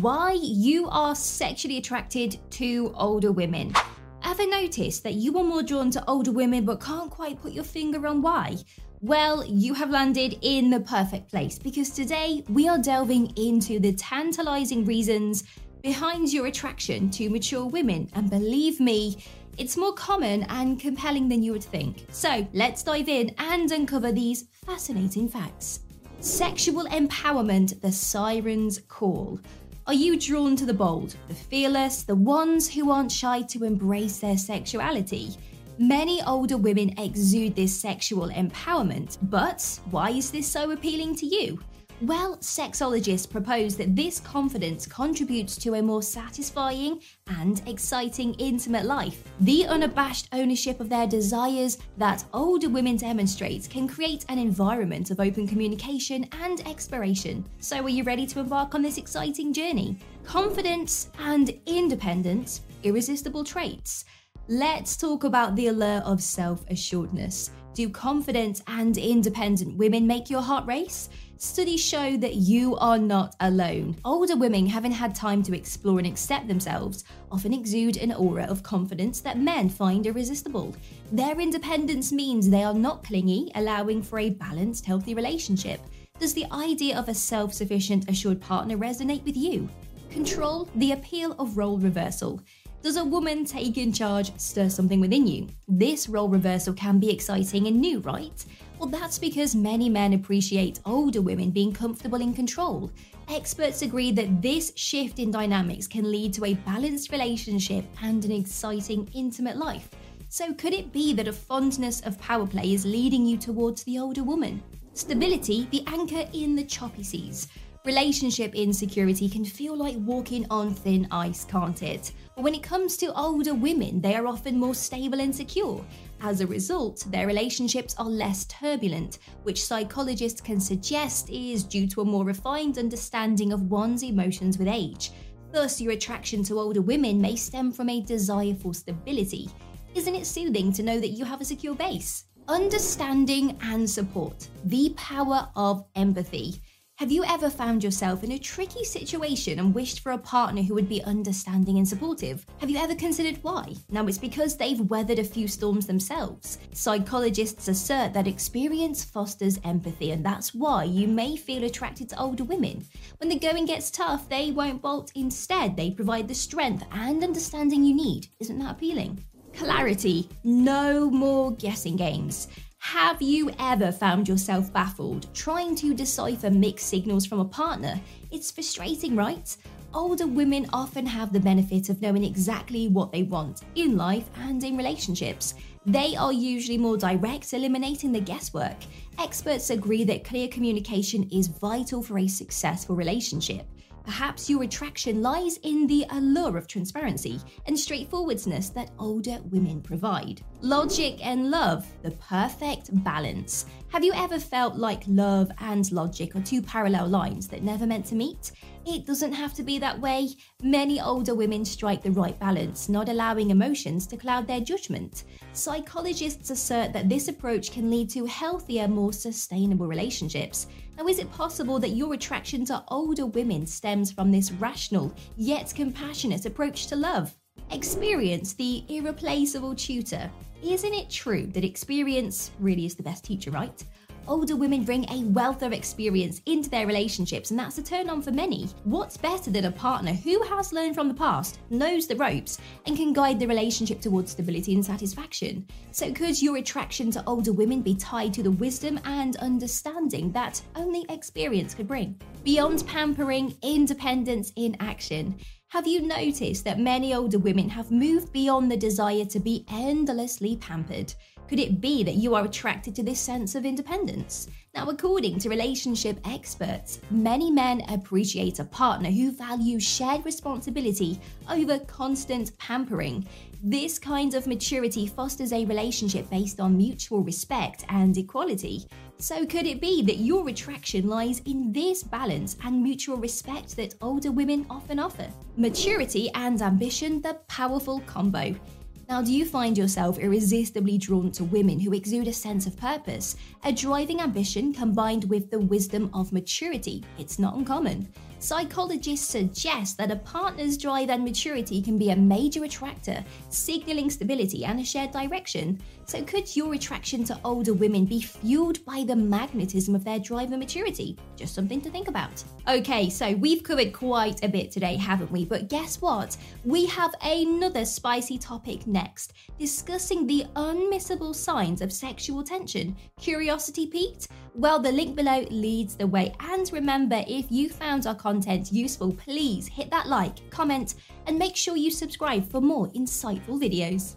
Why you are sexually attracted to older women. Ever noticed that you are more drawn to older women but can't quite put your finger on why? Well, you have landed in the perfect place because today we are delving into the tantalizing reasons behind your attraction to mature women. And believe me, it's more common and compelling than you would think. So let's dive in and uncover these fascinating facts. Sexual empowerment, the siren's call. Are you drawn to the bold, the fearless, the ones who aren't shy to embrace their sexuality? Many older women exude this sexual empowerment, but why is this so appealing to you? Well, sexologists propose that this confidence contributes to a more satisfying and exciting intimate life. The unabashed ownership of their desires that older women demonstrate can create an environment of open communication and exploration. So, are you ready to embark on this exciting journey? Confidence and independence, irresistible traits. Let's talk about the allure of self assuredness. Do confident and independent women make your heart race? Studies show that you are not alone. Older women, having had time to explore and accept themselves, often exude an aura of confidence that men find irresistible. Their independence means they are not clingy, allowing for a balanced, healthy relationship. Does the idea of a self sufficient, assured partner resonate with you? Control the appeal of role reversal. Does a woman taking charge stir something within you? This role reversal can be exciting and new, right? Well, that's because many men appreciate older women being comfortable in control. Experts agree that this shift in dynamics can lead to a balanced relationship and an exciting, intimate life. So, could it be that a fondness of power play is leading you towards the older woman? Stability, the anchor in the choppy seas. Relationship insecurity can feel like walking on thin ice, can't it? But when it comes to older women, they are often more stable and secure. As a result, their relationships are less turbulent, which psychologists can suggest is due to a more refined understanding of one's emotions with age. Thus, your attraction to older women may stem from a desire for stability. Isn't it soothing to know that you have a secure base? Understanding and support. The power of empathy. Have you ever found yourself in a tricky situation and wished for a partner who would be understanding and supportive? Have you ever considered why? Now, it's because they've weathered a few storms themselves. Psychologists assert that experience fosters empathy, and that's why you may feel attracted to older women. When the going gets tough, they won't bolt. Instead, they provide the strength and understanding you need. Isn't that appealing? Clarity. No more guessing games. Have you ever found yourself baffled trying to decipher mixed signals from a partner? It's frustrating, right? Older women often have the benefit of knowing exactly what they want in life and in relationships. They are usually more direct, eliminating the guesswork. Experts agree that clear communication is vital for a successful relationship. Perhaps your attraction lies in the allure of transparency and straightforwardness that older women provide. Logic and love, the perfect balance. Have you ever felt like love and logic are two parallel lines that never meant to meet? It doesn't have to be that way. Many older women strike the right balance, not allowing emotions to cloud their judgment. Psychologists assert that this approach can lead to healthier, more sustainable relationships. Now, is it possible that your attraction to older women stems from this rational yet compassionate approach to love? Experience the irreplaceable tutor. Isn't it true that experience really is the best teacher, right? Older women bring a wealth of experience into their relationships, and that's a turn on for many. What's better than a partner who has learned from the past, knows the ropes, and can guide the relationship towards stability and satisfaction? So, could your attraction to older women be tied to the wisdom and understanding that only experience could bring? Beyond pampering, independence in action. Have you noticed that many older women have moved beyond the desire to be endlessly pampered? Could it be that you are attracted to this sense of independence? Now, according to relationship experts, many men appreciate a partner who values shared responsibility over constant pampering. This kind of maturity fosters a relationship based on mutual respect and equality. So, could it be that your attraction lies in this balance and mutual respect that older women often offer? Maturity and ambition, the powerful combo. Now, do you find yourself irresistibly drawn to women who exude a sense of purpose, a driving ambition combined with the wisdom of maturity? It's not uncommon. Psychologists suggest that a partner's drive and maturity can be a major attractor, signaling stability and a shared direction. So, could your attraction to older women be fueled by the magnetism of their drive and maturity? Just something to think about. Okay, so we've covered quite a bit today, haven't we? But guess what? We have another spicy topic next, discussing the unmissable signs of sexual tension. Curiosity peaked? Well, the link below leads the way. And remember, if you found our content useful, please hit that like, comment, and make sure you subscribe for more insightful videos.